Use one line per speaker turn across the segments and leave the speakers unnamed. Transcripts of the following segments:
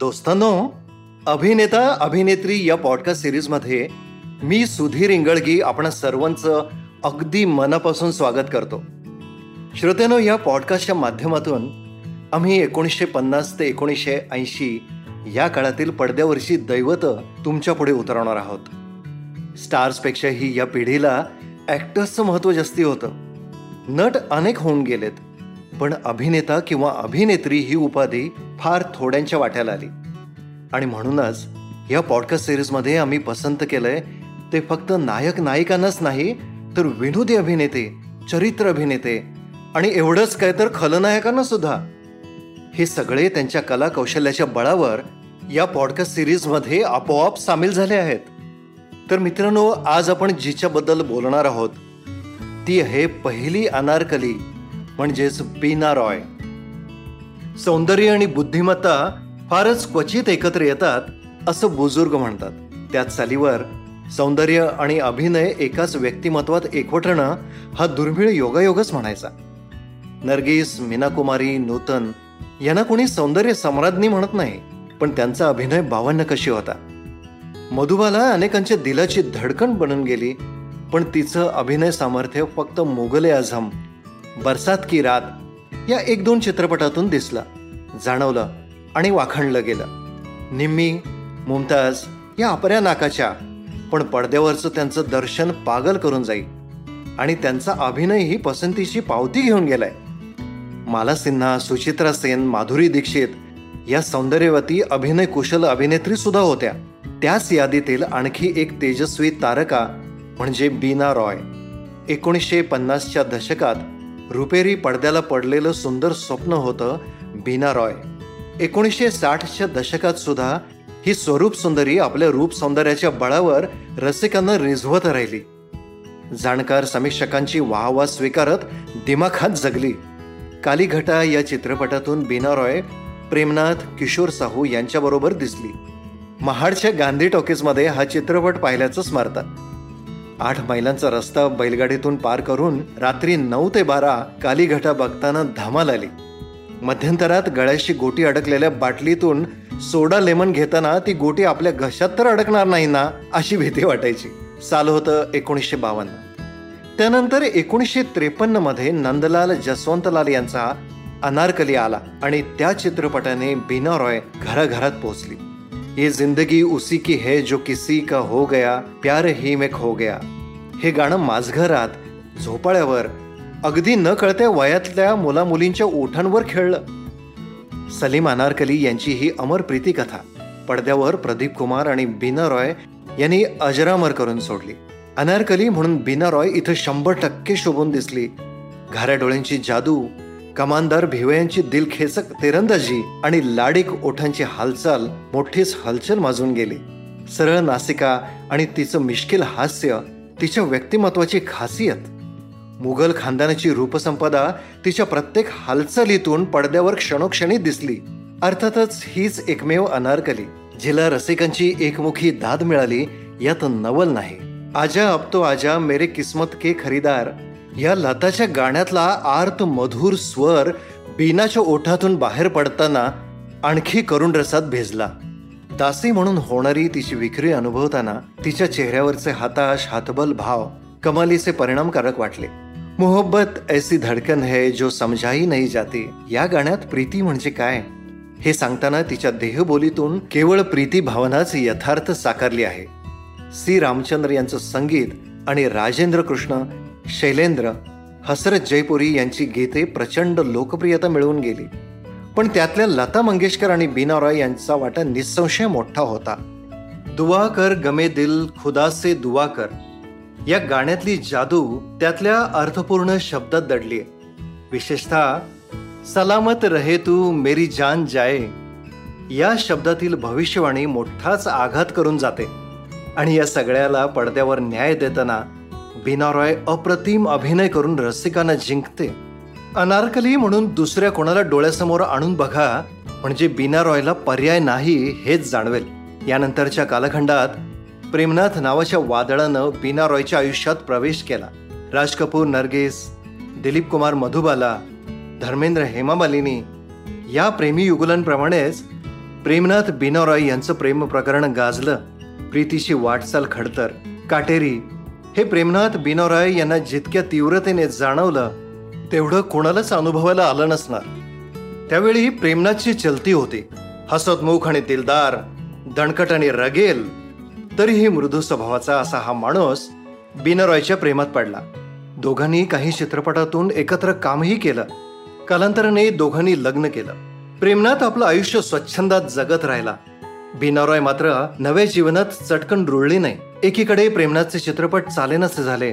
दोस्तांनो अभिनेता अभिनेत्री या पॉडकास्ट सिरीजमध्ये मी सुधीर इंगळगी आपण सर्वांचं अगदी मनापासून स्वागत करतो. श्रोत्यानो या पॉडकास्टच्या माध्यमातून आम्ही एकोणीसशे पन्नास ते एकोणीसशे ऐंशी या काळातील पडद्यावरची दैवत तुमच्यापुढे उतरवणार आहोत. स्टार्सपेक्षाही या पिढीला ॲक्टर्सचं महत्त्व जास्ती होतं. नट अनेक होऊन गेलेत पण अभिनेता किंवा अभिनेत्री ही उपाधी फार थोड्यांच्या वाट्याला आली. आणि म्हणूनच या पॉडकास्ट सिरीजमध्ये आम्ही पसंत केलंय ते फक्त नायक नायिकांनाच नाही तर विनोदी अभिनेते चरित्र अभिनेते आणि एवढंच काय तर खलनायकांना सुद्धा. हे सगळे त्यांच्या कला कौशल्याच्या बळावर या पॉडकास्ट सिरीजमध्ये आपोआप सामील झाले आहेत. तर मित्रांनो आज आपण जिच्याबद्दल बोलणार आहोत ती आहे पहिली अनारकली म्हणजेच बीना रॉय. सौंदर्य आणि बुद्धिमत्ता फारच क्वचित एकत्र येतात असं बुजुर्ग म्हणतात. त्याच चालीवर सौंदर्य आणि अभिनय एकाच व्यक्तिमत्वात एकवटणं हा दुर्मिळ योगायोगच म्हणायचा. नर्गिस मीनाकुमारी नूतन यांना कोणी सौंदर्य सम्राज्ञी म्हणत नाही पण त्यांचा अभिनय बावन्न कशी होता. मधुबाला अनेकांच्या दिलाची धडकण बनून गेली पण तिचं अभिनय सामर्थ्य फक्त मुघले आझम बरसात की रात या एक दोन चित्रपटातून दिसला जाणवलं आणि वाखणलं गेलं. निम्मी मुमताज या अपऱ्या नाकाच्या पण पडद्यावरचं त्यांचं दर्शन पागल करून जाईल आणि त्यांचा अभिनयही पसंतीची पावती घेऊन गेलाय. माला सिन्हा सुचित्रा सेन माधुरी दीक्षित या सौंदर्यवती अभिनय कुशल अभिनेत्री सुद्धा होत्या. त्याच यादीतील आणखी एक तेजस्वी तारका म्हणजे बीना रॉय. एकोणीसशे पन्नासच्या दशकात रुपेरी पडद्याला पडलेलं सुंदर स्वप्न होतं बीना रॉय. एकोणीसशे साठच्या दशकात सुद्धा ही स्वरूप सुंदरी आपल्या रूप सौंदर्याच्या बळावर रसिकांना रिझवत राहिली. जाणकार समीक्षकांची वाहवा स्वीकारत दिमाखात जगली. कालीघटा या चित्रपटातून बीना रॉय प्रेमनाथ किशोर साहू यांच्याबरोबर दिसली. महाडच्या गांधी टॉकीजमध्ये हा चित्रपट पाहिल्याचं स्मरतात. आठ मैलांचा रस्ता बैलगाडीतून पार करून रात्री नऊ ते बारा कालीघटा बघताना धमाल आली. मध्यंतरात गळ्याशी गोटी अडकलेल्या बाटलीतून सोडा लेमन घेताना ती गोटी आपल्या घशात तर अडकणार नाही ना अशी भीती वाटायची. साल होतं एकोणीसशे बावन्न. त्यानंतर एकोणीसशे त्रेपन्नमध्ये नंदलाल जसवंतलाल यांचा अनारकली आला आणि त्या चित्रपटाने बीना रॉय घराघरात पोहोचली. ये जिंदगी उसी की है जो किसी का हो गया प्यार ही में खो गया। हे गाणं माझघरात झोपाळ्यावर अगदी न कळत्या वयातल्या मुला मुलींच्या ओठांवर खेळलं. सलीम अनारकली यांची ही अमर प्रीती कथा पडद्यावर प्रदीप कुमार आणि बीना रॉय यांनी अजरामर करून सोडली. अनारकली म्हणून बीना रॉय इथं शंभर टक्के शोभून दिसली. घाऱ्या डोळ्यांची जादू कमानदार भिवयांची दिलखेचक तिरंदाजी आणि लाडीक ओठांची हालचाल मोठीच हलचल माजून गेली. सरळ नासिका आणि तिचं मिश्किल हास्य तिच्या व्यक्तिमत्वाची खासियत. मुघल खानदानाची रूपसंपदा तिच्या प्रत्येक हालचालीतून पडद्यावर क्षणोक्षणी दिसली. अर्थातच हीच एकमेव अनारकली. जिला रसिकांची एकमुखी दाद मिळाली यात नवल नाही. आजा अब तो आजा मेरे किस्मत के खरीदार या लताच्या गाण्यातला आर्त मधुर स्वर बीनाच्या ओठातून बाहेर पडताना आणखी करुण रसात भेजला. दासी म्हणून होणारी तिची विक्री अनुभवताना तिच्या चेहऱ्यावरचे हाताश हातबल भाव कमालीचे परिणामकारक वाटले. मोहब्बत ऐसी धडकन है जो समजाही नाही जाते. या गाण्यात प्रीती म्हणजे काय? हे सांगताना तिच्या देहबोलीतून केवळ प्रीती भावनाच यथार्थ साकारली आहे. सी. रामचंद्र यांचं संगीत आणि राजेंद्र कृष्ण शैलेंद्र हसरत जयपुरी यांची गीते प्रचंड लोकप्रियता मिळवून गेली. पण त्यातल्या लता मंगेशकर आणि बीना रॉय यांचा वाटा निसंशय मोठा होता. दुआ कर गमे दिल खुदा से दुआ कर या गाण्यातली जादू त्यातल्या अर्थपूर्ण शब्दात दडली विशेषतः सलामत रहे तू मेरी जान जाय या शब्दातील भविष्यवाणी मोठाच आघात करून जाते. आणि या सगळ्याला पडद्यावर न्याय देताना बीना रॉय अप्रतिम अभिनय करून रसिकांना जिंकते. अनारकली म्हणून दुसऱ्या कोणाला डोळ्यासमोर आणून बघा म्हणजे बीना रॉयला पर्याय नाही हेच जाणवेल. यानंतरच्या कालखंडात प्रेमनाथ नावाच्या वादळानं बीना रॉयच्या आयुष्यात प्रवेश केला. राज कपूर नर्गिस दिलीप कुमार मधुबाला धर्मेंद्र हेमामालिनी या प्रेमी युगुलांप्रमाणेच प्रेमनाथ बिनोरॉय यांचं प्रेम प्रकरण गाजलं. प्रीतीची वाटचाल खडतर. काटेरी हे प्रेमनाथ बिनोरॉय यांना जितक्या तीव्रतेने जाणवलं तेवढं कोणालाच अनुभवायला आलं नसणार. त्यावेळी प्रेमनाथची चलती होती. हसतमुख आणि दिलदार दणकट आणि रगेल तरीही मृदू स्वभावाचा असा हा माणूस बिनरॉयच्या प्रेमात पडला. दोघांनी काही चित्रपटातून एकत्र कामही केलं. कालांतराने दोघांनी लग्न केलं. प्रेमनाथ आपलं आयुष्य स्वच्छंदात जगत राहिला. बिनारॉय मात्र नव्या जीवनात चटकन रुळली नाही. एकीकडे प्रेमनाथचे चित्रपट चालेनच झाले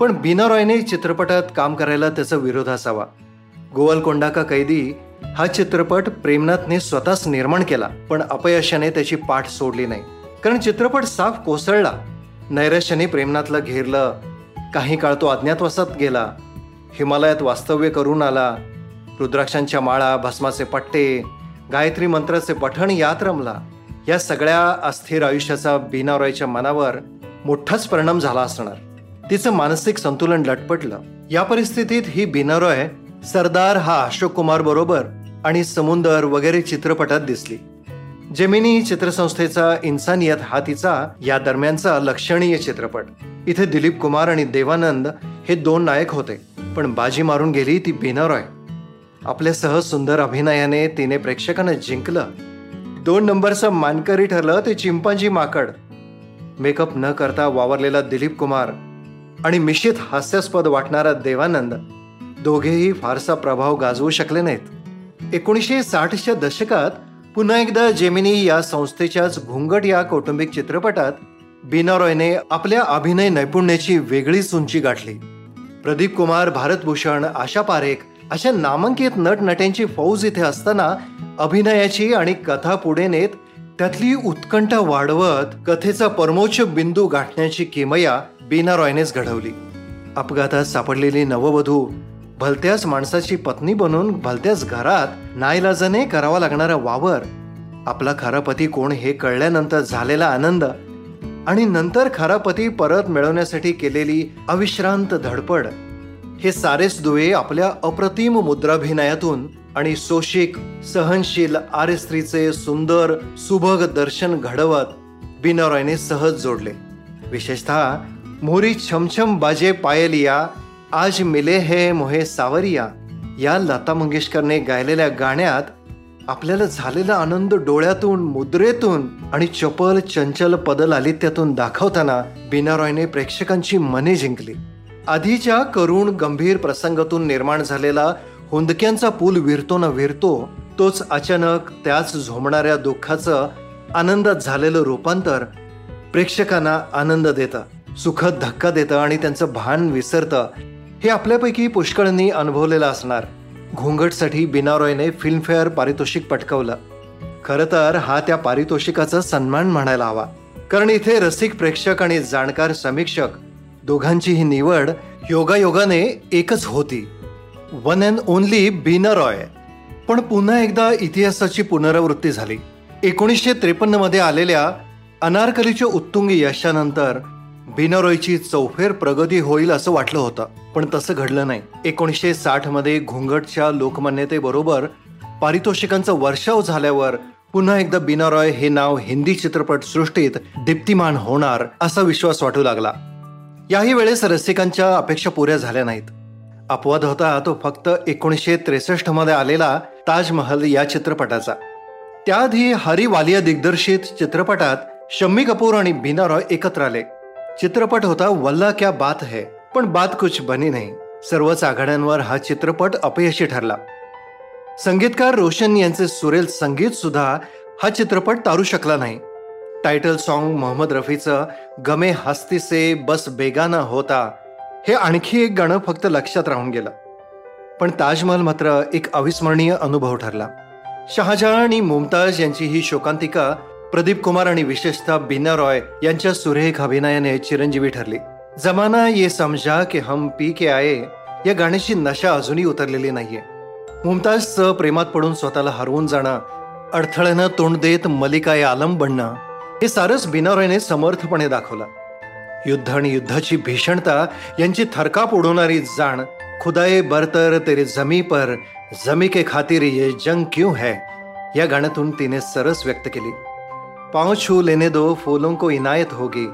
पण बिनारॉयने चित्रपटात काम करायला त्याचा विरोध असावा. गोवलकोंडा का कैदी हा चित्रपट प्रेमनाथने स्वतःच निर्माण केला पण अपयशाने त्याची पाठ सोडली नाही. कारण चित्रपट साफ कोसळला. नैराश्याने प्रेमनाथला घेरलं. काही काळ तो अज्ञातवासात गेला. हिमालयात वास्तव्य करून आला. रुद्राक्षांच्या माळा भस्माचे पट्टे गायत्री मंत्राचे पठण यात रमला. या सगळ्या अस्थिर आयुष्याचा बीनारायच्या मनावर मोठाच परिणाम झाला असणार. तिचं मानसिक संतुलन लटपटलं. या परिस्थितीत ही बिनारॉय सरदार हा अशोक कुमार बरोबर आणि समुंदर वगैरे चित्रपटात दिसली. जेमिनी चित्रसंस्थेचा इन्सानियत हा तिचा या दरम्यानचा लक्षणीय चित्रपट. इथे दिलीप कुमार आणि देवानंद हे दोन नायक होते पण बाजी मारून गेली ती बिनारॉय आपल्यासह सुंदर अभिनयाने तिने प्रेक्षकांना जिंकलं. दोन नंबरचं मानकरी ठरलं ते चिंपांजी माकड. मेकअप न करता वावरलेला दिलीप कुमार आणि मिश्रित हास्यास्पद वाटणारा देवानंद दोघेही फारसा प्रभाव गाजवू शकले नाहीत. एकोणीसशे साठच्या दशकात पुन्हा एकदा जेमिनी या संस्थेच्याच घुंगट या कौटुंबिक चित्रपटात बिनारॉयने आपल्या अभिनय नैपुण्याची वेगळीच उंची गाठली. प्रदीप कुमार भारतभूषण आशा पारेख अशा नामांकित नटनट्यांची फौज इथे असताना अभिनयाची आणि कथा पुढे नेत त्यातली उत्कंठा वाढवत कथेचा परमोच्च बिंदू गाठण्याची किमया बीना रॉयनेच घडवली. अपघातात सापडलेली नववधू भलत्याच माणसाची पत्नी बनून भलत्याच घरात नाईलाजाने करावा लागणारा वावर आपला खरा पती कोण हे कळल्यानंतर झालेला आनंद आणि नंतर खरा पती परत मिळवण्यासाठी केलेली अविश्रांत धडपड हे सारेच दुवे आपल्या अप्रतिम मुद्राभिनयातून आणि सोशिक सहनशील आर्य स्त्रीचे सुंदर सुभग दर्शन घडवत बिनरॉयने सहज जोडले. विशेषतः मोरी छमछम बाजे पायलिया आज मिले हे मोहे सावरिया या लता मंगेशकरने गायलेल्या गाण्यात आपल्याला झालेला आनंद डोळ्यातून मुद्रेतून आणि चपल चंचल पदलालित्यातून दाखवताना बिनारॉयने प्रेक्षकांची मने जिंकली. आधीच्या करुण गंभीर प्रसंगातून निर्माण झालेला हुंदक्यांचा पूल विरतो ना विरतो तोच अचानक त्याच झोमणाऱ्या दुःखाचं आनंदात झालेलं रूपांतर प्रेक्षकांना आनंद देतं सुखद धक्का देतं आणि त्यांचं भान विसरतं. हे आपल्यापैकी पुष्कळनी अनुभवलेलं असणार. घोंगटसाठी बिनारॉयने फिल्मफेअर पारितोषिक पटकवलं. खरं तर हा त्या पारितोषिकाचा सन्मान म्हणायला हवा. कारण इथे रसिक प्रेक्षक आणि जाणकार समीक्षक दोघांची ही निवड योगायोगाने एकच होती. वन अँड ओनली बिनरॉय पण पुन्हा एकदा इतिहासाची पुनरावृत्ती झाली. एकोणीसशे त्रेपन्नमध्ये आलेल्या अनारकलीच्या उत्तुंगी यशानंतर बिनरॉयची चौफेर प्रगती होईल असं वाटलं होतं. पण तसं घडलं नाही. एकोणीसशे साठमध्ये घुंगटच्या लोकमान्यतेबरोबर पारितोषिकांचा वर्षाव झाल्यावर पुन्हा एकदा बिनारॉय हे नाव हिंदी चित्रपट सृष्टीत दीप्तिमान होणार असा विश्वास वाटू लागला. याही वेळेस रसिकांच्या अपेक्षा पुऱ्या झाल्या नाहीत. अपवाद होता तो फक्त एकोणीसशे त्रेसष्टमध्ये आलेला ताजमहल या चित्रपटाचा. त्याआधी हरी वालिया दिग्दर्शित चित्रपटात शम्मी कपूर आणि बीना रॉय एकत्र आले. चित्रपट होता वल्ला क्या बात है पण बात कुछ बनी नाही. सर्वच आघाड्यांवर हा चित्रपट अपयशी ठरला. संगीतकार रोशन यांचे सुरेल संगीत सुद्धा हा चित्रपट तारू शकला नाही. टायटल सॉन्ग मोहम्मद रफीचं गमे हस्ती से बस बेगाना होता हे आणखी एक गाणं फक्त लक्षात राहून गेलं. पण ताजमहल मात्र एक अविस्मरणीय अनुभव ठरला. शहाजहान आणि मुमताज यांची ही शोकांतिका प्रदीप कुमार आणि विशेषतः बिना रॉय यांच्या सुरेख अभिनयाने चिरंजीवी ठरली. जमाना ये समजा की हम पी के आये या गाण्याची नशा अजूनही उतरलेली नाहीये. मुमताजचं प्रेमात पडून स्वतःला हरवून जाणं अडथळ्यानं तोंड देत मलिका या आलम बनणं हे सारंच बिना रॉयने समर्थपणे दाखवलं. युद्ध आणि युद्धाची भीषणता यांची थरकाप उडवणारी जाण. खुदाए बरतर तेरे जमी पर जमी के खातिर ये जंग क्यों है? या गाण्यातून तिने सरस व्यक्त केली. पाव छू लेने दो फुलों को इनायत होगी.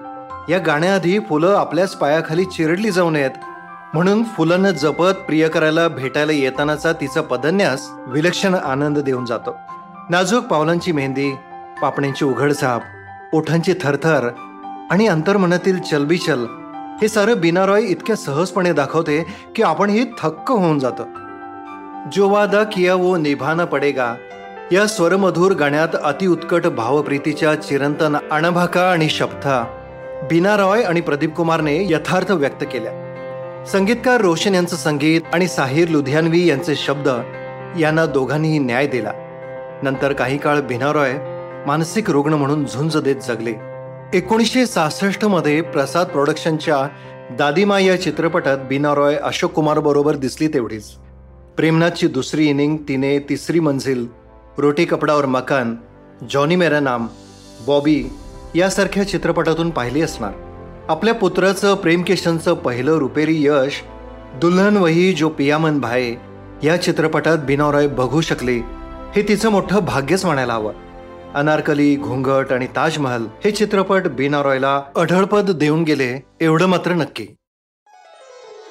या गाण्याआधी फुलं आपल्याच पायाखाली चिरडली जाऊ नयेत म्हणून फुलांना जपत प्रिय करायला भेटायला येतानाचा तिचा पदन्यास विलक्षण आनंद देऊन जातो. नाजूक पावलांची मेहंदी पापण्यांची उघडझाप ओठांची थरथर आणि अंतर्मनातील चलबिचल हे सारं बिना रॉय इतक्या सहजपणे दाखवते की आपण ही थक्क होऊन जातं. जो वादा किया वो निभाना पडेगा. या स्वरमधुर गाण्यात अतिउत्कट भावप्रीतीच्या चिरंतन अणभाका आणि शब्दा बिना रॉय आणि प्रदीप कुमारने यथार्थ व्यक्त केल्या. संगीतकार रोशन यांचं संगीत आणि साहिर लुधियानवी यांचे शब्द यांना दोघांनीही न्याय दिला. नंतर काही काळ बिना रॉय मानसिक रुग्ण म्हणून झुंज देत जगले. एकोणीसशे सहासष्टमध्ये प्रसाद प्रोडक्शनच्या दादीमा या चित्रपटात बीना रॉय अशोक कुमार बरोबर दिसली तेवढीच. प्रेमनाथची दुसरी इनिंग तिने तिसरी मंजिल रोटी कपडावर मकान जॉनी मेरा नाम बॉबी यासारख्या चित्रपटातून पाहिली असणार. आपल्या पुत्राचं प्रेमकेशनचं पहिलं रुपेरी यश दुल्हन वही जो पियामन भाये या चित्रपटात बिना रॉय बघू शकले हे तिचं मोठं भाग्यच म्हणायला हवं. अनारकली घोंगट आणि ताजमहल हे चित्रपट बीना रॉयला अढळपद देऊन गेले एवढं मात्र नक्की.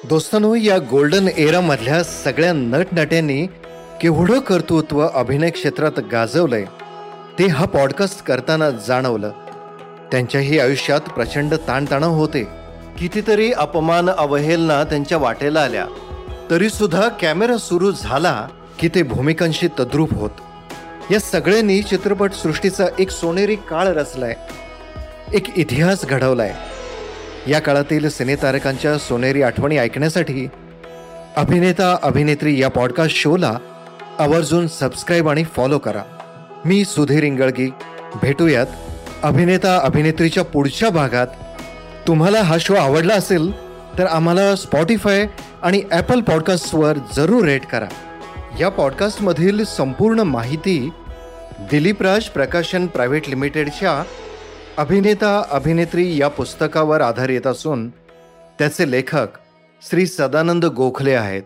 दोस्तांनो या गोल्डन एरा मधल्या सगळ्या नटनट्यांनी केवढं कर्तृत्व अभिनय क्षेत्रात गाजवलंय ते हा पॉडकास्ट करताना जाणवलं. त्यांच्याही आयुष्यात प्रचंड ताणतणाव होते. कितीतरी अपमान अवहेलना त्यांच्या वाटेला आल्या. तरी सुद्धा कॅमेरा सुरू झाला की ते भूमिकांशी तद्रूप होत. या सगळ्यांनी चित्रपट सृष्टीचा एक सोनेरी काळ रचलाय. एक इतिहास घडवलाय. या काळातील सिनेतारकांच्या सोनेरी आठवणी ऐकण्यासाठी अभिनेता अभिनेत्री या पॉडकास्ट शोला आवर्जून सबस्क्राईब आणि फॉलो करा. मी सुधीर इंगळगी. भेटूयात अभिनेता अभिनेत्रीच्या पुढच्या भागात. तुम्हाला हा शो आवडला असेल तर आम्हाला स्पॉटीफाय आणि ॲपल पॉडकास्टवर जरूर रेट करा. या पॉडकास्टमधील संपूर्ण माहिती दिलीप राज प्रकाशन प्रायव्हेट लिमिटेडच्या अभिनेता अभिनेत्री या पुस्तकावर आधारित असून त्याचे लेखक श्री सदानंद गोखले आहेत.